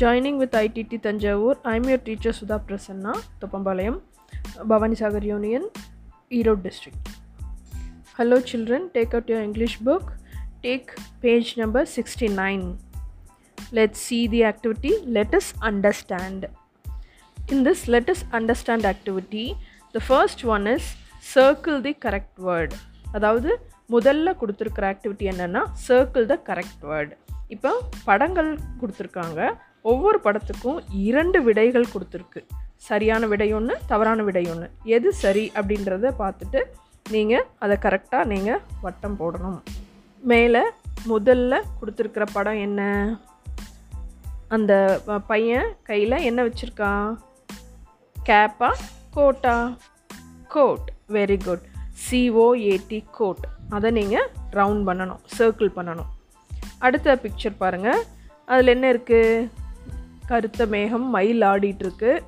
Joining with IDD Thanjavur I'm your teacher Sudha Prasanna Thoppampalayam Bhavani Sagar union Erode district hello children take out your English book take page number sixty nine let's see the activity let us understand in this let us understand activity the first one is circle the correct word அதாவது முதல்ல கொடுத்துருக்கிற activity என்னென்னா circle the correct word இப்போ படங்கள் கொடுத்துருக்காங்க ஒவ்வொரு படத்துக்கும் இரண்டு விடைகள் கொடுத்துருக்கு. சரியான விடை ஒன்று தவறான விடை ஒன்று எது சரி அப்படின்றத பார்த்துட்டு நீங்கள் அதை கரெக்டாக நீங்கள் வட்டம் போடணும். மேலே முதல்ல கொடுத்துருக்குற படம் என்ன? அந்த பையன் கையில் என்ன வச்சுருக்கான் கேப்பா quota? Coat. Very good C O A T coat. அதை நீங்கள் ரவுண்ட் பண்ணணும் சர்க்கிள் பண்ணணும். அடுத்த பிக்சர் பாருங்கள் அதில் என்ன இருக்குது கருத்த மேகம் மயில் ஆடிட்டுருக்கு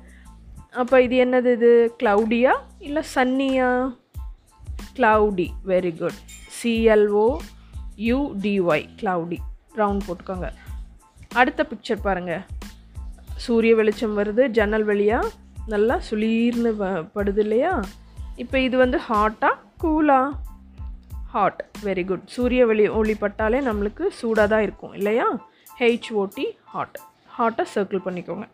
அப்போ இது என்னது இது? க்ளவுடியா இல்லை சன்னியா cloudy very good C L O U D Y cloudy round போட்டுக்கோங்க. அடுத்த பிக்சர் பாருங்கள் சூரிய வெளிச்சம் வருது ஜன்னல் வழியாக நல்லா சுளீர்னு படுது இல்லையா? இப்போ இது வந்து ஹாட்டாக கூலா ஹாட் வெரி குட் சூரிய வெளி ஒளி பட்டாலே நம்மளுக்கு சூடாக தான் இருக்கும் இல்லையா? ஹெச்ஓடி ஹாட் ஹாட்டை சர்க்கிள் பண்ணிக்கோங்க.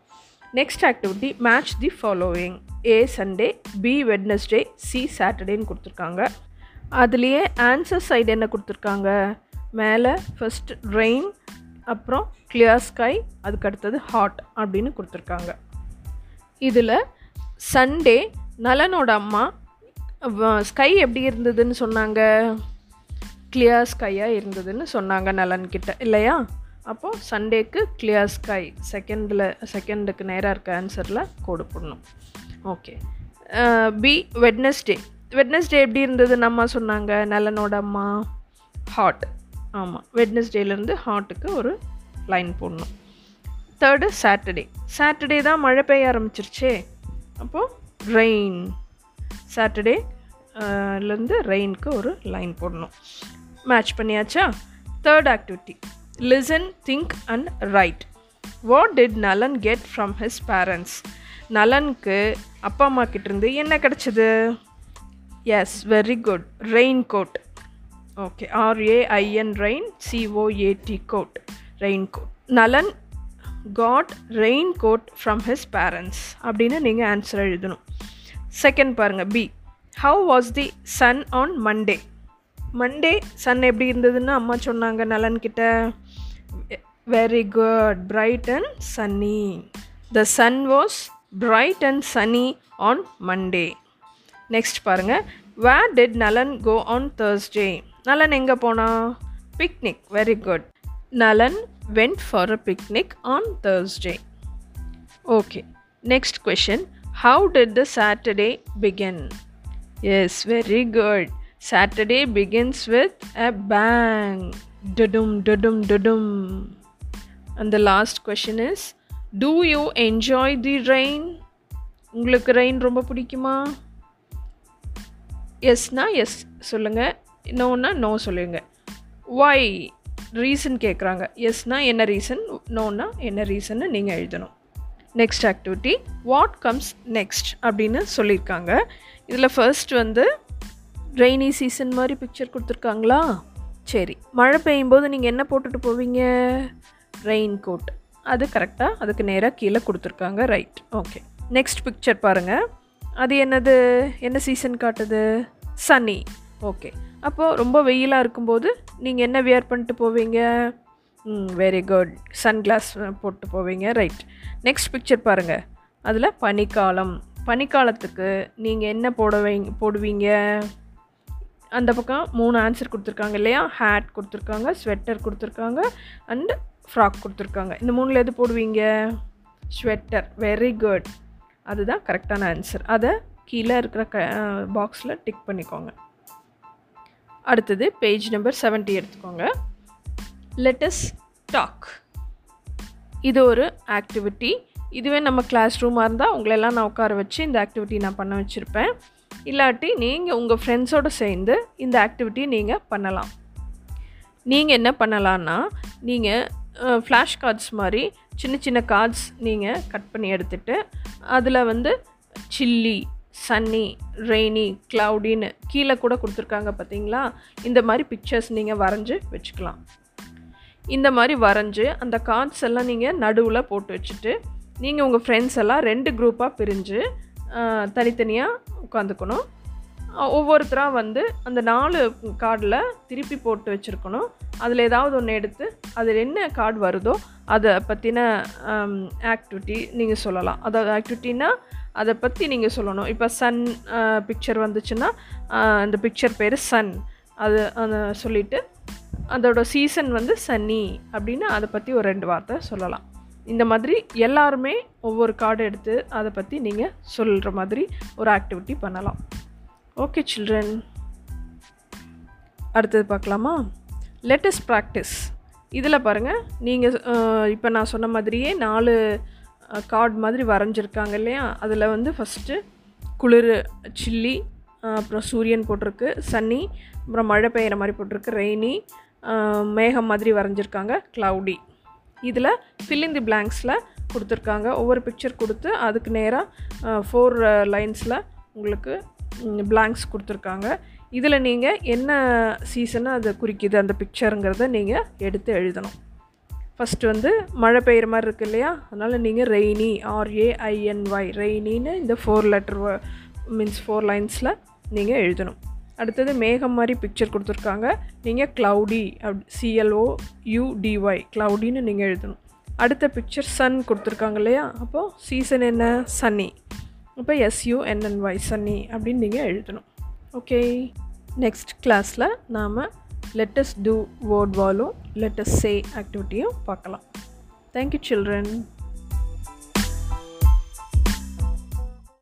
Next activity match the following A Sunday B Wednesday C சாட்டர்டேன்னு கொடுத்துருக்காங்க. அதுலேயே ஆன்சர் சைடு என்ன கொடுத்துருக்காங்க? மேலே ஃபஸ்ட் ரெயின் அப்புறம் கிளியர் ஸ்கை அதுக்கு அடுத்தது ஹாட் அப்படின்னு கொடுத்துருக்காங்க. இதில் சண்டே நலனோட அம்மா ஸ்கை எப்படி இருந்ததுன்னு சொன்னாங்க? கிளியர் ஸ்கையாக இருந்ததுன்னு சொன்னாங்க நலன்கிட்ட இல்லையா? அப்போது சண்டேக்கு கிளியர் ஸ்கை செகண்டில் செகண்டுக்கு நேராக இருக்க ஆன்சரில் கோடு போடணும். ஓகே பி வெட்னஸ்டே வெட்னஸ்டே எப்படி இருந்ததுன்னு அம்மா சொன்னாங்க நலனோட அம்மா ஹாட் ஆமாம் வெட்னஸ்டேலேருந்து ஹாட்டுக்கு ஒரு லைன் போடணும். தேர்டு சாட்டர்டே சாட்டர்டே தான் மழை பெய்ய ஆரம்பிச்சிருச்சே. அப்போது ரெயின் சாட்டர்டே லேருந்து ரெயினுக்கு ஒரு லைன் போடணும். மேட்ச் பண்ணியாச்சா? Third activity listen think and write what did Nalan get from his parents நலனுக்கு அப்பா அம்மா கிட்டேருந்து என்ன கிடச்சிது yes very good raincoat okay R A I N rain C O A T coat raincoat Nalan got raincoat from his parents அப்படின்னு நீங்கள் answer எழுதணும் second பாருங்கள் B how was the sun on Monday Monday sun எப்படி இருந்ததுன்னு அம்மா சொன்னாங்க நலன்கிட்ட கிட்ட very good bright and sunny the sun was bright and sunny on Monday next பாருங்க. வேர் டிட் நலன் கோ ஆன் Thursday? நலன் எங்கே போனா? Picnic very good Nalan went for a picnic on Thursday. Okay next question how did the Saturday begin yes very good Saturday begins with a bang டுடும் டுடும் டுடும் and the last question is do you enjoy the rain? உங்களுக்கு rain ரொம்ப பிடிக்குமா? எஸ்னா yes சொல்லுங்கள் நோன்னா no சொல்லுங்க. Why reason கேட்குறாங்க எஸ்னா என்ன ரீசன் நோனா என்ன ரீசன்னு நீங்கள் எழுதணும். Next activity what comes next அப்படின்னு சொல்லியிருக்காங்க. இதில் ஃபர்ஸ்ட் வந்து ரெய்னி சீசன் மாதிரி பிக்சர் கொடுத்துருக்காங்களா? சரி மழை பெய்யும்போது நீங்கள் என்ன போட்டுட்டு போவீங்க? ரெயின் கோட் அது கரெக்டாக அதுக்கு நேராக கீழே கொடுத்துருக்காங்க ரைட் ஓகே நெக்ஸ்ட் பிக்சர் பாருங்கள் அது என்னது? என்ன சீசன் காட்டுது? சனி ஓகே அப்போது ரொம்ப வெயிலாக இருக்கும்போது நீங்கள் என்ன வியர் பண்ணிட்டு போவீங்க? ம் வெரி குட் சன்கிளாஸ் போட்டு போவீங்க ரைட் நெக்ஸ்ட் பிக்சர் பாருங்கள் அதில் பனிக்காலம். பனிக்காலத்துக்கு நீங்கள் என்ன போடுவீங்க போடுவீங்க? அந்த பக்கம் மூணு ஆன்சர் கொடுத்துருக்காங்க இல்லையா? ஹேட் கொடுத்துருக்காங்க ஸ்வெட்டர் கொடுத்துருக்காங்க அண்ட் ஃப்ராக் கொடுத்துருக்காங்க. இந்த மூணில் எது போடுவீங்க? ஸ்வெட்டர் வெரி குட் அதுதான் கரெக்டான ஆன்சர் அதை கீழே இருக்கிற க பாக்ஸில் டிக் பண்ணிக்கோங்க. அடுத்தது பேஜ் நம்பர் 70 எடுத்துக்கோங்க. லெட்டஸ் டாக் இது ஒரு ஆக்டிவிட்டி இதுவே நம்ம கிளாஸ் ரூமாக இருந்தால் உங்களெல்லாம் நான் உட்கார வச்சு இந்த ஆக்டிவிட்டி நான் பண்ண வச்சுருப்பேன். இல்லாட்டி நீங்கள் உங்கள் ஃப்ரெண்ட்ஸோடு சேர்ந்து இந்த ஆக்டிவிட்டி நீங்கள் பண்ணலாம். நீங்கள் என்ன பண்ணலான்னா நீங்கள் ஃப்ளாஷ் கார்ட்ஸ் மாதிரி சின்ன சின்ன கார்ட்ஸ் நீங்கள் கட் பண்ணி எடுத்துகிட்டு அதில் வந்து சில்லி சன்னி ரெய்னி க்ளவுடின்னு கீழே கூட கொடுத்துருக்காங்க பார்த்தீங்களா இந்த மாதிரி பிக்சர்ஸ் நீங்கள் வரைஞ்சி வச்சுக்கலாம். இந்த மாதிரி வரைஞ்சி அந்த கார்ட்ஸ் எல்லாம் நீங்கள் நடுவில் போட்டு வச்சுட்டு நீங்கள் உங்கள் ஃப்ரெண்ட்ஸ் எல்லாம் ரெண்டு குரூப்பாக பிரிஞ்சு தனித்தனியாக உட்காந்துக்கணும். ஒவ்வொருத்தராக வந்து அந்த நாலு கார்டில் திருப்பி போட்டு வச்சுருக்கணும். அதில் ஏதாவது ஒன்று எடுத்து அதில் என்ன கார்டு வருதோ அதை பற்றின ஆக்டிவிட்டி நீங்கள் சொல்லலாம். அதாவது ஆக்டிவிட்டின்னா அதை பற்றி நீங்கள் சொல்லணும். இப்போ சன் பிக்சர் வந்துச்சுன்னா அந்த பிக்சர் பேர் சன் அது அந்த சொல்லிவிட்டு அதோட சீசன் வந்து சன்னி அப்படின்னு அதை பற்றி ஒரு ரெண்டு வார்த்தை சொல்லலாம். இந்த மாதிரி எல்லாருமே ஒவ்வொரு கார்டு எடுத்து அதை பற்றி நீங்கள் சொல்கிற மாதிரி ஒரு ஆக்டிவிட்டி பண்ணலாம். ஓகே சில்ட்ரன் அடுத்தது பார்க்கலாமா? லெட்டஸ்ட் ப்ராக்டிஸ் இதில் பாருங்கள் நீங்கள் இப்போ நான் சொன்ன மாதிரியே நாலு கார்டு மாதிரி வரைஞ்சிருக்காங்க இல்லையா? அதில் வந்து ஃபஸ்ட்டு குளிர் சில்லி அப்புறம் சூரியன் போட்டிருக்கு சன்னி அப்புறம் மழை பெய்கிற மாதிரி போட்டிருக்கு ரெய்னி மேகம் மாதிரி வரைஞ்சிருக்காங்க க்ளவுடி இதில் ஃபில் இன் தி பிளாங்க்ஸில் கொடுத்துருக்காங்க. ஒவ்வொரு பிக்சர் கொடுத்து அதுக்கு நேராக ஃபோர் லைன்ஸில் உங்களுக்கு பிளாங்க்ஸ் கொடுத்துருக்காங்க. இதில் நீங்கள் என்ன சீசனை அதை குறிக்குது அந்த பிக்சருங்கிறத நீங்கள் எடுத்து எழுதணும். ஃபஸ்ட்டு வந்து மழை பெய்கிற மாதிரி இருக்குது இல்லையா? அதனால் நீங்கள் rainy R A I N Y ரெய்னின்னு இந்த ஃபோர் லெட்டர் மீன்ஸ் ஃபோர் லைன்ஸில் நீங்கள் எழுதணும். அடுத்தது மேகம் மாதிரி பிக்சர் கொடுத்துருக்காங்க. நீங்கள் க்ளவுடி அப் சிஎல்ஓ யூடிஒய் க்ளவுடின்னு நீங்கள் எழுதணும். அடுத்த பிக்சர் சன் கொடுத்துருக்காங்க இல்லையா? அப்போது சீசன் என்ன? சன்னி இப்போ எஸ்யூஎன்என்ஒய் சன்னி அப்படின்னு நீங்கள் எழுதணும். ஓகே நெக்ஸ்ட் கிளாஸில் நாம் லெட்டஸ்ட் டூ வேர்ட் வாலும் லெட்டஸ்ட் சே ஆக்டிவிட்டியும் பார்க்கலாம். Thank you children